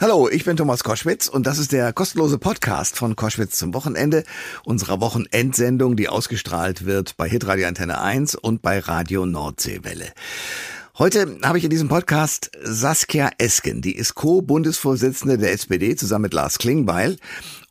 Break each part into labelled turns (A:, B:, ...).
A: Hallo, ich bin Thomas Koschwitz und das ist der kostenlose Podcast von Koschwitz zum Wochenende, unserer Wochenendsendung, die ausgestrahlt wird bei Hitradio Antenne 1 und bei Radio Nordseewelle. Heute habe ich in diesem Podcast Saskia Esken, die ist Co-Bundesvorsitzende der SPD zusammen mit Lars Klingbeil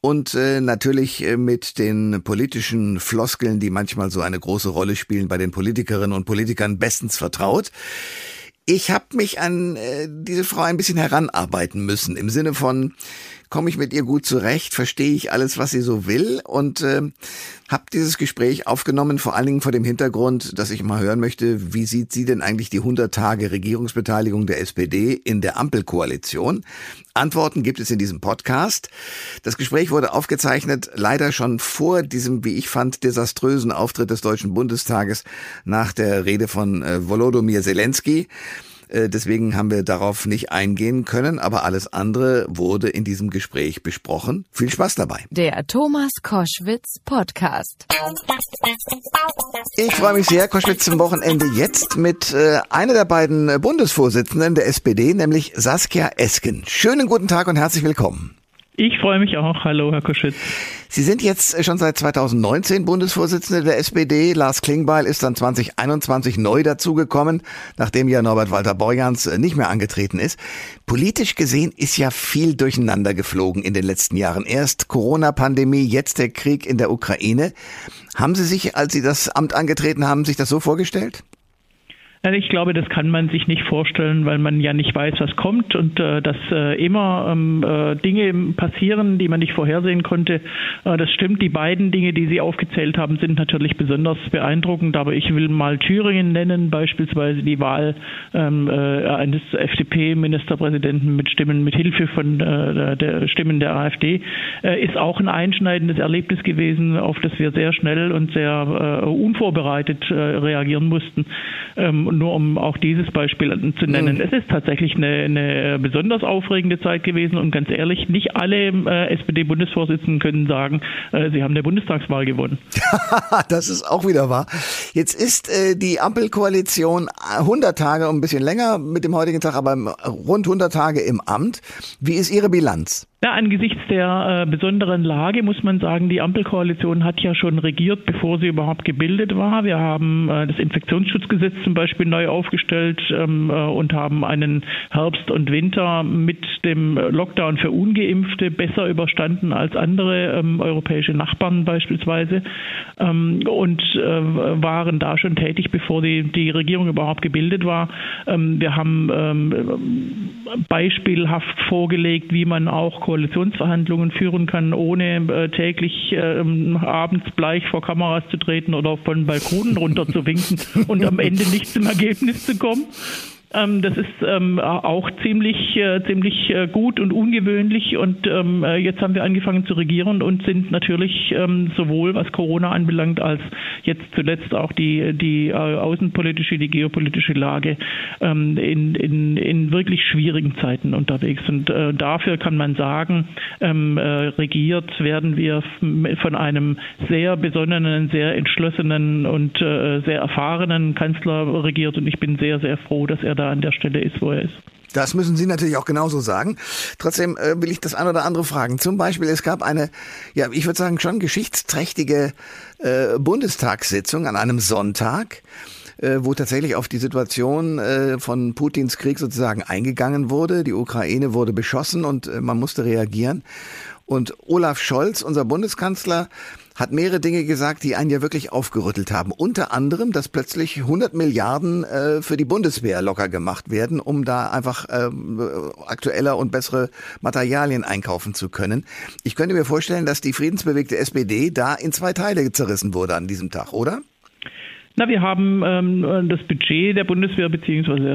A: und äh, natürlich äh, mit den politischen Floskeln, die manchmal so eine große Rolle spielen bei den Politikerinnen und Politikern bestens vertraut. Ich habe mich an äh, diese Frau ein bisschen heranarbeiten müssen, im Sinne von, komme ich mit ihr gut zurecht, verstehe ich alles, was sie so will und äh, habe dieses Gespräch aufgenommen, vor allen Dingen vor dem Hintergrund, dass ich mal hören möchte, wie sieht sie denn eigentlich die 100 Tage Regierungsbeteiligung der SPD in der Ampelkoalition? Antworten gibt es in diesem Podcast. Das Gespräch wurde aufgezeichnet, leider schon vor diesem, wie ich fand, desaströsen Auftritt des Deutschen Bundestages nach der Rede von äh, Volodymyr Zelensky. Äh, deswegen haben wir darauf nicht eingehen können, aber alles andere wurde in diesem Gespräch besprochen. Viel Spaß dabei.
B: Der Thomas Koschwitz Podcast.
A: Ich freue mich sehr, Koschwitz zum Wochenende jetzt mit äh, einer der beiden Bundesvorsitzenden der SPD, nämlich Saskia Esken. Schönen guten Tag und herzlich willkommen.
C: Ich freue mich auch. Hallo, Herr Koschitz.
A: Sie sind jetzt schon seit 2019 Bundesvorsitzende der SPD. Lars Klingbeil ist dann 2021 neu dazugekommen, nachdem ja Norbert Walter Borjans nicht mehr angetreten ist. Politisch gesehen ist ja viel durcheinander geflogen in den letzten Jahren. Erst Corona-Pandemie, jetzt der Krieg in der Ukraine. Haben Sie sich, als Sie das Amt angetreten haben, sich das so vorgestellt?
C: Also ich glaube, das kann man sich nicht vorstellen, weil man ja nicht weiß, was kommt und äh, dass äh, immer ähm, äh, Dinge passieren, die man nicht vorhersehen konnte. Äh, das stimmt. Die beiden Dinge, die Sie aufgezählt haben, sind natürlich besonders beeindruckend. Aber ich will mal Thüringen nennen, beispielsweise die Wahl ähm, äh, eines FDP-Ministerpräsidenten mit Stimmen, mit Hilfe von äh, der Stimmen der AfD, äh, ist auch ein einschneidendes Erlebnis gewesen, auf das wir sehr schnell und sehr äh, unvorbereitet reagieren mussten. Ähm, nur um auch dieses Beispiel zu nennen. Mhm. Es ist tatsächlich eine, eine, besonders aufregende Zeit gewesen und ganz ehrlich, nicht alle äh, SPD-Bundesvorsitzenden können sagen, äh, sie haben der Bundestagswahl gewonnen.
A: das ist auch wieder wahr. Jetzt ist äh, die Ampelkoalition 100 Tage und ein bisschen länger mit dem heutigen Tag, aber rund 100 Tage im Amt. Wie ist Ihre Bilanz?
C: Ja, angesichts der äh, besonderen Lage muss man sagen, die Ampelkoalition hat ja schon regiert, bevor sie überhaupt gebildet war. Wir haben äh, das Infektionsschutzgesetz zum Beispiel neu aufgestellt ähm, äh, und haben einen Herbst und Winter mit dem Lockdown für Ungeimpfte besser überstanden als andere ähm, europäische Nachbarn beispielsweise ähm, und äh, waren da schon tätig, bevor die, die Regierung überhaupt gebildet war. Ähm, wir haben ähm, beispielhaft vorgelegt, wie man auch Koalitionsverhandlungen führen kann, ohne äh, täglich äh, abends bleich vor Kameras zu treten oder von Balkonen runter zu winken und am Ende nicht zum Ergebnis zu kommen. Ähm, das ist ähm, auch ziemlich, äh, ziemlich äh, gut und ungewöhnlich. Und ähm, äh, jetzt haben wir angefangen zu regieren und sind natürlich sowohl was Corona anbelangt als jetzt zuletzt auch die, die außenpolitische, die geopolitische Lage in, in, in wirklich schwierigen Zeiten unterwegs. Und dafür kann man sagen, regiert werden wir von einem sehr besonnenen, sehr entschlossenen und sehr erfahrenen Kanzler regiert. Und ich bin sehr, sehr froh, dass er da da an der Stelle ist, wo er ist.
A: Das müssen Sie natürlich auch genauso sagen. Trotzdem äh, will ich das ein oder andere fragen. Zum Beispiel, es gab eine, ja, ich würde sagen, schon geschichtsträchtige äh, Bundestagssitzung an einem Sonntag, äh, wo tatsächlich auf die Situation äh, von Putins Krieg sozusagen eingegangen wurde. Die Ukraine wurde beschossen und äh, man musste reagieren. Und Olaf Scholz, unser Bundeskanzler, hat mehrere Dinge gesagt, die einen ja wirklich aufgerüttelt haben. Unter anderem, dass plötzlich 100 Milliarden äh, für die Bundeswehr locker gemacht werden, um da einfach äh, aktueller und bessere Materialien einkaufen zu können. Ich könnte mir vorstellen, dass die friedensbewegte SPD da in zwei Teile zerrissen wurde an diesem Tag, oder?
C: Na, wir haben ähm, das Budget der Bundeswehr beziehungsweise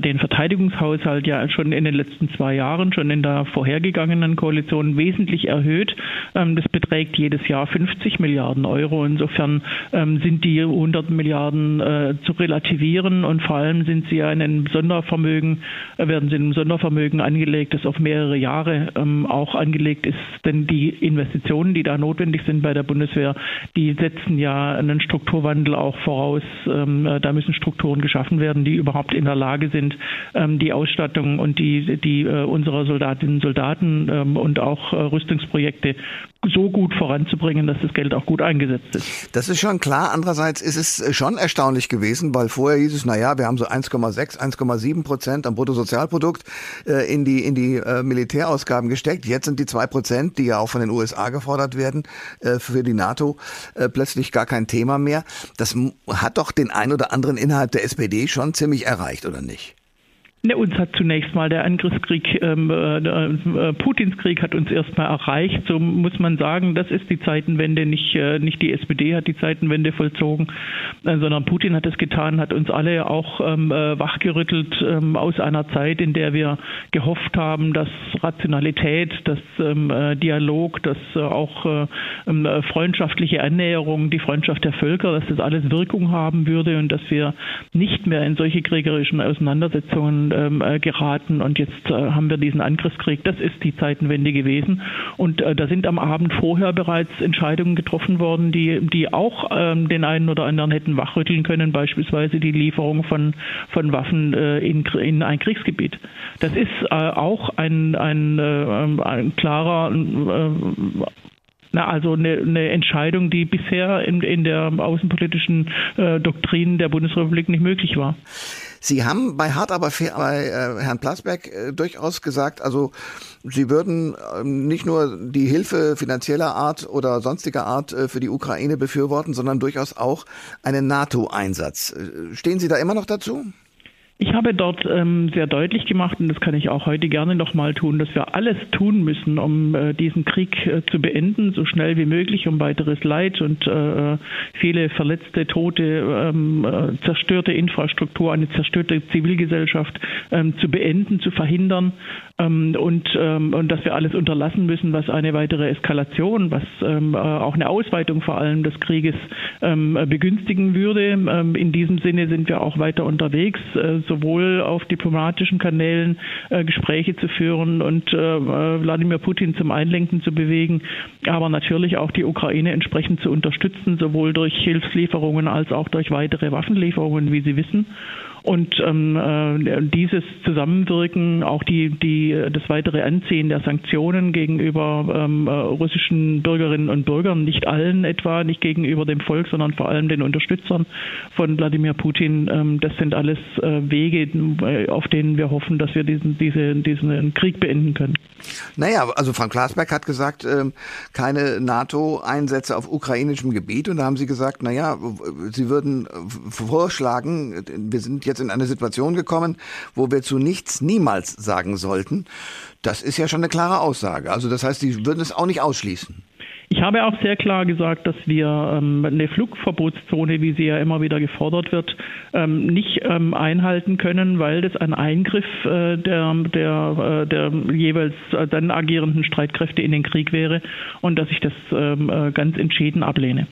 C: den Verteidigungshaushalt ja schon in den letzten zwei Jahren, schon in der vorhergegangenen Koalition wesentlich erhöht. Ähm, das beträgt jedes Jahr 50 Milliarden Euro. Insofern ähm, sind die 100 Milliarden äh, zu relativieren und vor allem sind sie ja in einem Sondervermögen, äh, werden sie in einem Sondervermögen angelegt, das auf mehrere Jahre ähm, auch angelegt ist. Denn die Investitionen, die da notwendig sind bei der Bundeswehr, die setzen ja einen Strukturwandel auch voraus. Ähm, äh, da müssen Strukturen geschaffen werden, die überhaupt in der Lage sind, ähm, die Ausstattung und die, die äh, unserer Soldatinnen und Soldaten ähm, und auch äh, Rüstungsprojekte so gut voranzubringen, dass das Geld auch gut eingesetzt ist.
A: Das ist schon klar. Andererseits ist es schon erstaunlich gewesen, weil vorher hieß es, na ja, wir haben so 1,6, 1,7 Prozent am Bruttosozialprodukt äh, in die, in die äh, Militärausgaben gesteckt. Jetzt sind die zwei Prozent, die ja auch von den USA gefordert werden, äh, für die NATO plötzlich gar kein Thema mehr. Das hat doch den ein oder anderen innerhalb der SPD schon ziemlich erreicht, oder nicht?
C: Ne, uns hat zunächst mal der Angriffskrieg, ähm, äh, äh, Putins Krieg hat uns erstmal erreicht. So muss man sagen, das ist die Zeitenwende. Nicht, äh, nicht die SPD hat die Zeitenwende vollzogen, äh, sondern Putin hat es getan, hat uns alle auch ähm, äh, wachgerüttelt ähm, aus einer Zeit, in der wir gehofft haben, dass Rationalität, dass ähm, äh, Dialog, dass auch ähm, freundschaftliche Annäherung, die Freundschaft der Völker, dass das alles Wirkung haben würde und dass wir nicht mehr in solche kriegerischen Auseinandersetzungen ähm, äh, geraten und jetzt äh, haben wir diesen Angriffskrieg. Das ist die Zeitenwende gewesen. Und äh, da sind am Abend vorher bereits Entscheidungen getroffen worden, die, die auch ähm, den einen oder anderen hätten wachrütteln können, beispielsweise die Lieferung von, von Waffen äh, in, in ein Kriegsgebiet. Das ist äh, auch ein, ein, äh, ein klarer na, also eine, eine Entscheidung, die bisher in, in der außenpolitischen äh, Doktrin der Bundesrepublik nicht möglich war.
A: Sie haben bei Hart aber fair bei äh, Herrn Plasberg äh, durchaus gesagt, also Sie würden ähm, nicht nur die Hilfe finanzieller Art oder sonstiger Art äh, für die Ukraine befürworten, sondern durchaus auch einen NATO-Einsatz. Äh, stehen Sie da immer noch dazu?
C: Ich habe dort ähm, sehr deutlich gemacht, und das kann ich auch heute gerne nochmal tun, dass wir alles tun müssen, um äh, diesen Krieg äh, zu beenden, so schnell wie möglich, um weiteres Leid und äh, viele verletzte, tote, ähm, äh, zerstörte Infrastruktur, eine zerstörte Zivilgesellschaft ähm, zu beenden, zu verhindern und, ähm, und dass wir alles unterlassen müssen, was eine weitere Eskalation, was ähm, äh, auch eine Ausweitung vor allem des Krieges ähm, begünstigen würde. Ähm, in diesem Sinne sind wir auch weiter unterwegs. Äh, sowohl auf diplomatischen Kanälen äh, Gespräche zu führen und Wladimir Putin zum Einlenken zu bewegen, aber natürlich auch die Ukraine entsprechend zu unterstützen, sowohl durch Hilfslieferungen als auch durch weitere Waffenlieferungen, wie Sie wissen. Und ähm, äh, dieses Zusammenwirken, auch die, die, das weitere Anziehen der Sanktionen gegenüber ähm, äh, russischen Bürgerinnen und Bürgern, nicht allen etwa, nicht gegenüber dem Volk, sondern vor allem den Unterstützern von Wladimir Putin, ähm, das sind alles äh, Wege, äh, auf denen wir hoffen, dass wir diesen, diese, diesen Krieg beenden können.
A: Naja, also Frank Glasberg hat gesagt, ähm, keine NATO-Einsätze auf ukrainischem Gebiet. Und da haben Sie gesagt, naja, Sie würden vorschlagen, wir sind jetzt in eine Situation gekommen, wo wir zu nichts niemals sagen sollten. Das ist ja schon eine klare Aussage. Also das heißt, Sie würden es auch nicht ausschließen.
C: Ich habe auch sehr klar gesagt, dass wir ähm, eine Flugverbotszone, wie sie ja immer wieder gefordert wird, ähm, nicht ähm, einhalten können, weil das ein Eingriff äh, der, der, äh, der jeweils äh, dann agierenden Streitkräfte in den Krieg wäre und dass ich das ähm, äh, ganz entschieden ablehne.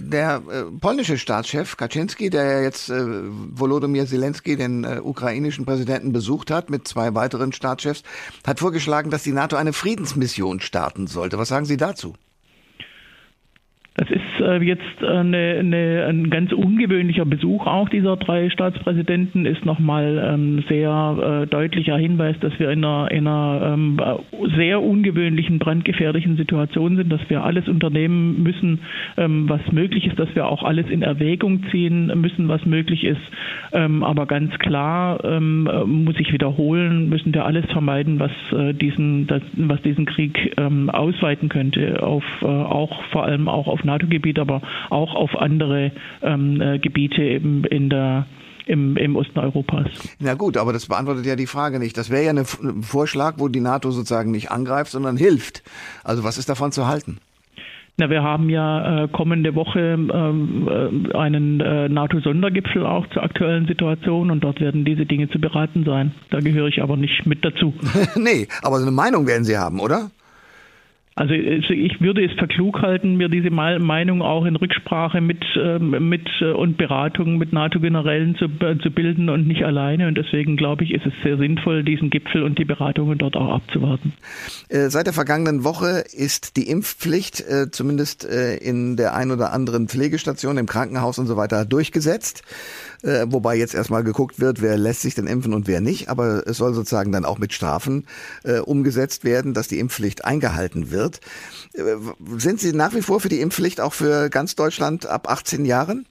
A: Der äh, polnische Staatschef Kaczynski, der jetzt äh, Volodymyr Zelensky, den ukrainischen Präsidenten, besucht hat mit zwei weiteren Staatschefs, hat vorgeschlagen, dass die NATO eine Friedensmission starten sollte. Was sagen Sie dazu?
C: Das ist äh, jetzt eine, eine, ein ganz ungewöhnlicher Besuch auch dieser drei Staatspräsidenten, ist nochmal ein ähm, sehr äh, deutlicher Hinweis, dass wir in einer, in einer ähm, sehr ungewöhnlichen, brandgefährlichen Situation sind, dass wir alles unternehmen müssen, ähm, was möglich ist, dass wir auch alles in Erwägung ziehen müssen, was möglich ist. Aber ganz klar muss ich wiederholen, müssen wir alles vermeiden, was, äh, diesen, was diesen Krieg ausweiten könnte, auf, äh, auch vor allem auch auf NATO-Gebiet, aber auch auf andere ähm, äh, Gebiete eben in der im, im Osten Europas.
A: Na gut, aber das beantwortet ja die Frage nicht. Das wäre ja ein Vorschlag, wo die NATO sozusagen nicht angreift, sondern hilft. Also was ist davon zu halten?
C: Na, wir haben ja äh, kommende Woche ähm, äh, einen äh, NATO-Sondergipfel auch zur aktuellen Situation und dort werden diese Dinge zu beraten sein. Da gehöre ich aber nicht mit dazu.
A: nee, aber so eine Meinung werden Sie haben, oder?
C: Also ich würde es für klug halten, mir diese Meinung auch in Rücksprache mit, ähm, mit äh, und Beratungen mit NATO-Generälen zu, äh, zu bilden und nicht alleine. Und deswegen glaube ich, ist es sehr sinnvoll, diesen Gipfel und die Beratungen dort auch abzuwarten.
A: Äh, seit der vergangenen Woche ist die Impfpflicht zumindest in der ein oder anderen Pflegestation, im Krankenhaus und so weiter durchgesetzt. Wobei jetzt erstmal geguckt wird, wer lässt sich denn impfen und wer nicht. Aber es soll sozusagen dann auch mit Strafen umgesetzt werden, dass die Impfpflicht eingehalten wird wird. Äh, sind Sie nach wie vor für die Impfpflicht auch für ganz Deutschland ab 18 Jahren?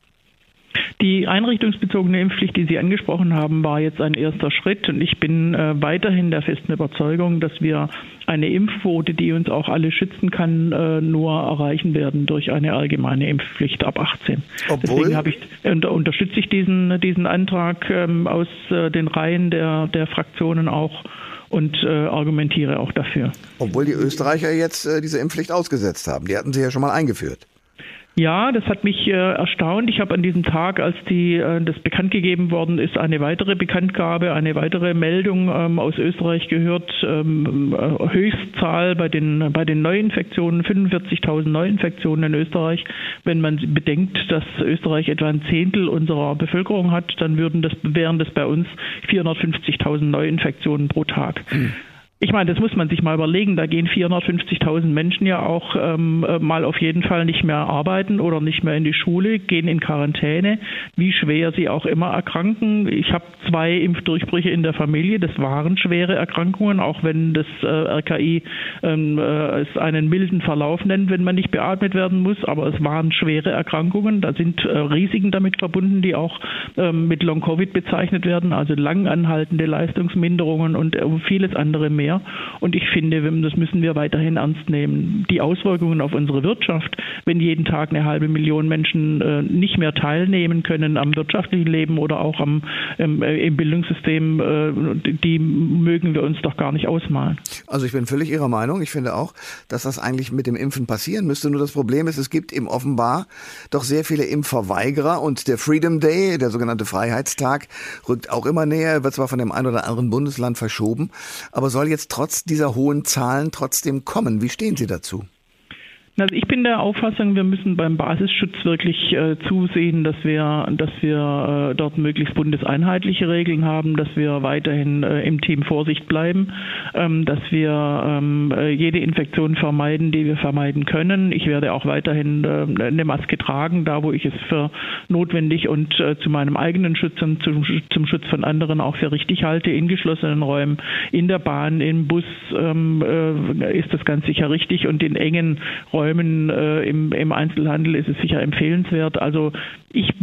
C: Die einrichtungsbezogene Impfpflicht, die Sie angesprochen haben, war jetzt ein erster Schritt und ich bin äh, weiterhin der festen Überzeugung, dass wir eine Impfquote, die uns auch alle schützen kann, äh, nur erreichen werden durch eine allgemeine Impfpflicht ab 18. Obwohl? Deswegen ich, unter, unterstütze ich diesen, diesen Antrag ähm, aus äh, den Reihen der, der Fraktionen auch und äh, argumentiere auch dafür.
A: Obwohl die Österreicher jetzt äh, diese Impfpflicht ausgesetzt haben. Die hatten sie ja schon mal eingeführt.
C: Ja, das hat mich äh, erstaunt. Ich habe an diesem Tag, als die, äh, das bekannt gegeben worden ist, eine weitere Bekanntgabe, eine weitere Meldung ähm, aus Österreich gehört. Ähm, äh, Höchstzahl bei den, bei den Neuinfektionen, 45.000 Neuinfektionen in Österreich. Wenn man bedenkt, dass Österreich etwa ein Zehntel unserer Bevölkerung hat, dann würden das, wären das bei uns 450.000 Neuinfektionen pro Tag. Mhm. Ich meine, das muss man sich mal überlegen. Da gehen 450.000 Menschen ja auch ähm, äh, mal auf jeden Fall nicht mehr arbeiten oder nicht mehr in die Schule, gehen in Quarantäne, wie schwer sie auch immer erkranken. Ich habe zwei Impfdurchbrüche in der Familie. Das waren schwere Erkrankungen, auch wenn das äh, RKI ähm, äh, es einen milden Verlauf nennt, wenn man nicht beatmet werden muss. Aber es waren schwere Erkrankungen. Da sind äh, Risiken damit verbunden, die auch ähm, mit Long-Covid bezeichnet werden, also langanhaltende Leistungsminderungen und äh, vieles andere mehr mehr. Und ich finde, das müssen wir weiterhin ernst nehmen. Die Auswirkungen auf unsere Wirtschaft, wenn jeden Tag eine halbe Million Menschen äh, nicht mehr teilnehmen können am wirtschaftlichen Leben oder auch am, ähm, äh, im Bildungssystem, äh, die mögen wir uns doch gar nicht ausmalen.
A: Also ich bin völlig Ihrer Meinung. Ich finde auch, dass das eigentlich mit dem Impfen passieren müsste. Nur das Problem ist, es gibt eben offenbar doch sehr viele Impfverweigerer und der Freedom Day, der sogenannte Freiheitstag, rückt auch immer näher, wird zwar von dem einen oder anderen Bundesland verschoben, aber soll jetzt jetzt trotz dieser hohen Zahlen trotzdem kommen. Wie stehen Sie dazu?
C: Also ich bin der Auffassung, wir müssen beim Basisschutz wirklich äh, zusehen, dass wir, dass wir äh, dort möglichst bundeseinheitliche Regeln haben, dass wir weiterhin äh, im Team Vorsicht bleiben, ähm, dass wir ähm, äh, jede Infektion vermeiden, die wir vermeiden können. Ich werde auch weiterhin äh, eine Maske tragen, da wo ich es für notwendig und äh, zu meinem eigenen Schutz und zum, zum, Schutz von anderen auch für richtig halte, in geschlossenen Räumen, in der Bahn, im Bus ähm, ist das ganz sicher richtig und in engen Räumen Räumen äh, im, im Einzelhandel ist es sicher empfehlenswert. Also ich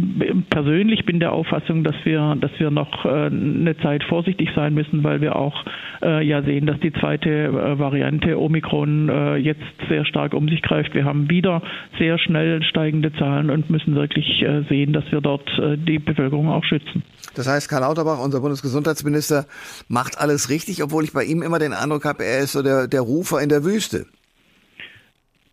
C: persönlich bin der Auffassung, dass wir, dass wir noch äh, eine Zeit vorsichtig sein müssen, weil wir auch äh, ja sehen, dass die zweite äh, Variante Omikron äh, jetzt sehr stark um sich greift. Wir haben wieder sehr schnell steigende Zahlen und müssen wirklich äh, sehen, dass wir dort die Bevölkerung auch schützen.
A: Das heißt, Karl Lauterbach, unser Bundesgesundheitsminister, macht alles richtig, obwohl ich bei ihm immer den Eindruck habe, er ist so der, der Rufer in der Wüste.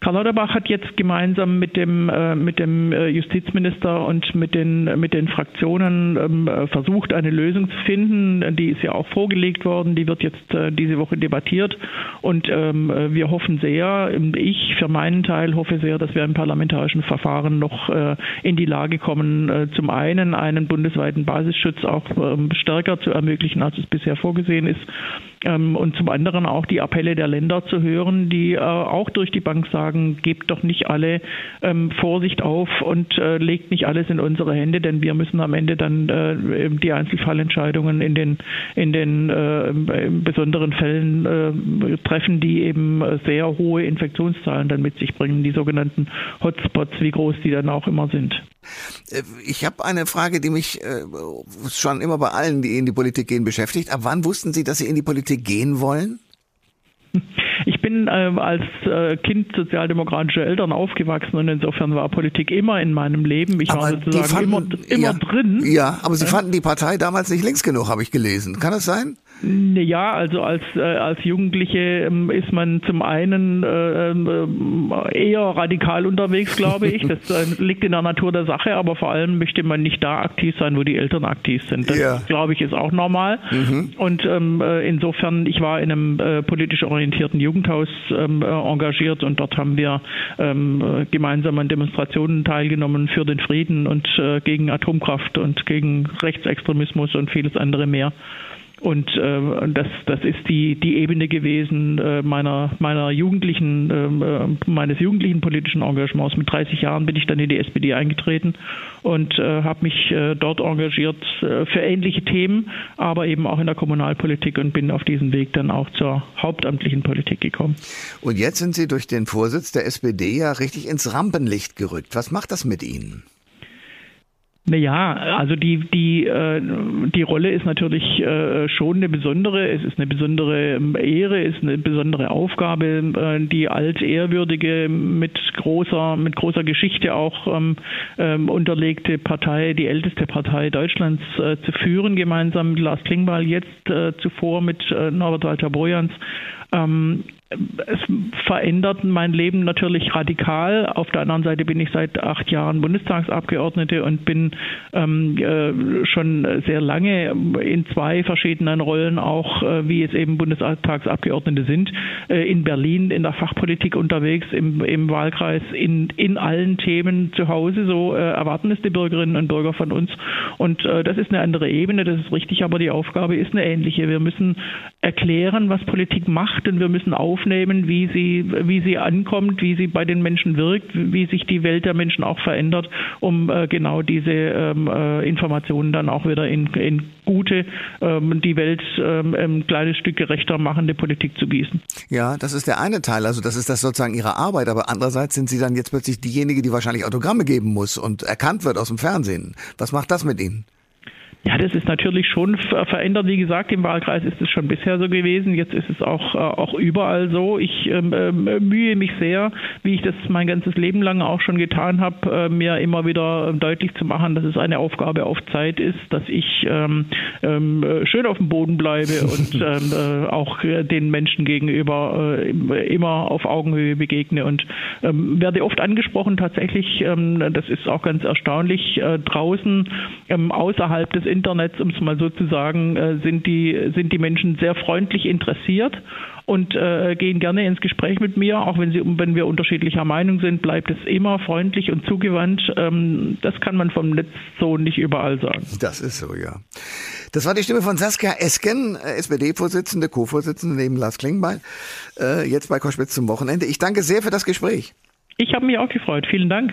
C: Karl Lauterbach hat jetzt gemeinsam mit dem, äh, mit dem äh, Justizminister und mit den, mit den Fraktionen ähm, äh, versucht, eine Lösung zu finden. Die ist ja auch vorgelegt worden, die wird jetzt diese Woche debattiert. Und ähm, wir hoffen sehr, ähm, ich für meinen Teil hoffe sehr, dass wir im parlamentarischen Verfahren noch in die Lage kommen, zum einen einen bundesweiten Basisschutz auch stärker zu ermöglichen, als es bisher vorgesehen ist. Ähm, und zum anderen auch die Appelle der Länder zu hören, die auch durch die Bank sagen, gebt doch nicht alle ähm, Vorsicht auf und äh, legt nicht alles in unsere Hände, denn wir müssen am Ende dann äh, die Einzelfallentscheidungen in den, in den äh, besonderen Fällen äh, treffen, die eben sehr hohe Infektionszahlen dann mit sich bringen, die sogenannten Hotspots, wie groß die dann auch immer sind.
A: Äh, ich habe eine Frage, die mich äh, schon immer bei allen, die in die Politik gehen, beschäftigt. Ab wann wussten Sie, dass Sie in die Politik gehen wollen?
C: Ich bin äh, als äh, Kind sozialdemokratischer Eltern aufgewachsen und insofern war Politik immer in meinem Leben. Ich
A: aber
C: war sozusagen
A: fanden,
C: immer, immer
A: ja,
C: drin.
A: Ja, aber Sie äh? fanden die Partei damals nicht links genug, habe ich gelesen. Kann das sein?
C: Ja, also als, äh, als Jugendliche ähm, ist man zum einen äh, ähm, eher radikal unterwegs, glaube ich. Das äh, liegt in der Natur der Sache, aber vor allem möchte man nicht da aktiv sein, wo die Eltern aktiv sind. Das, ja. glaube ich, ist auch normal. Mhm. Und ähm, äh, insofern, ich war in einem äh, politisch orientierten Jugendhaus ähm, äh, engagiert und dort haben wir ähm, gemeinsam an Demonstrationen teilgenommen für den Frieden und gegen Atomkraft und gegen Rechtsextremismus und vieles andere mehr. Und äh, das, das ist die, die Ebene gewesen äh, meiner, meiner jugendlichen, ähm, äh, meines jugendlichen politischen Engagements. Mit 30 Jahren bin ich dann in die SPD eingetreten und äh, habe mich äh, dort engagiert äh, für ähnliche Themen, aber eben auch in der Kommunalpolitik und bin auf diesem Weg dann auch zur hauptamtlichen Politik gekommen.
A: Und jetzt sind Sie durch den Vorsitz der SPD ja richtig ins Rampenlicht gerückt. Was macht das mit Ihnen?
C: Naja, also die, die, äh, die Rolle ist natürlich äh, schon eine besondere. Es ist eine besondere ähm, Ehre, ist eine besondere Aufgabe, äh, die altehrwürdige, mit großer, mit großer Geschichte auch ähm, ähm, unterlegte Partei, die älteste Partei Deutschlands äh, zu führen, gemeinsam mit Lars Klingbeil, jetzt äh, zuvor mit äh, Norbert Walter Borjans. Ähm, es verändert mein Leben natürlich radikal. Auf der anderen Seite bin ich seit acht Jahren Bundestagsabgeordnete und bin ähm, äh, schon sehr lange in zwei verschiedenen Rollen, auch äh, wie es eben Bundestagsabgeordnete sind, äh, in Berlin in der Fachpolitik unterwegs, im, im Wahlkreis, in, in allen Themen zu Hause. So äh, erwarten es die Bürgerinnen und Bürger von uns. Und äh, das ist eine andere Ebene, das ist richtig, aber die Aufgabe ist eine ähnliche. Wir müssen erklären, was Politik macht und wir müssen auf aufnehmen, wie sie, wie sie ankommt, wie sie bei den Menschen wirkt, wie sich die Welt der Menschen auch verändert, um äh, genau diese ähm, äh, Informationen dann auch wieder in, in gute, ähm, die Welt ähm, ein kleines Stück gerechter machende Politik zu gießen.
A: Ja, das ist der eine Teil, also das ist das sozusagen Ihre Arbeit, aber andererseits sind Sie dann jetzt plötzlich diejenige, die wahrscheinlich Autogramme geben muss und erkannt wird aus dem Fernsehen. Was macht das mit Ihnen?
C: Ja, das ist natürlich schon verändert. Wie gesagt, im Wahlkreis ist es schon bisher so gewesen. Jetzt ist es auch, äh, auch überall so. Ich ähm, äh, mühe mich sehr, wie ich das mein ganzes Leben lang auch schon getan habe, äh, mir immer wieder deutlich zu machen, dass es eine Aufgabe auf Zeit ist, dass ich ähm, ähm, schön auf dem Boden bleibe und ähm, äh, auch den Menschen gegenüber äh, immer auf Augenhöhe begegne und ähm, werde oft angesprochen tatsächlich, ähm, das ist auch ganz erstaunlich, äh, draußen außerhalb des Internets, um es mal so zu sagen, äh, sind, die, sind die Menschen sehr freundlich interessiert und äh, gehen gerne ins Gespräch mit mir. Auch wenn, sie, wenn wir unterschiedlicher Meinung sind, bleibt es immer freundlich und zugewandt. Ähm, das kann man vom Netz so nicht überall sagen.
A: Das ist so, ja. Das war die Stimme von Saskia Esken, äh, SPD-Vorsitzende, Co-Vorsitzende neben Lars Klingbeil, äh, jetzt bei Koschwitz zum Wochenende. Ich danke sehr für das Gespräch.
C: Ich habe mich auch gefreut. Vielen Dank.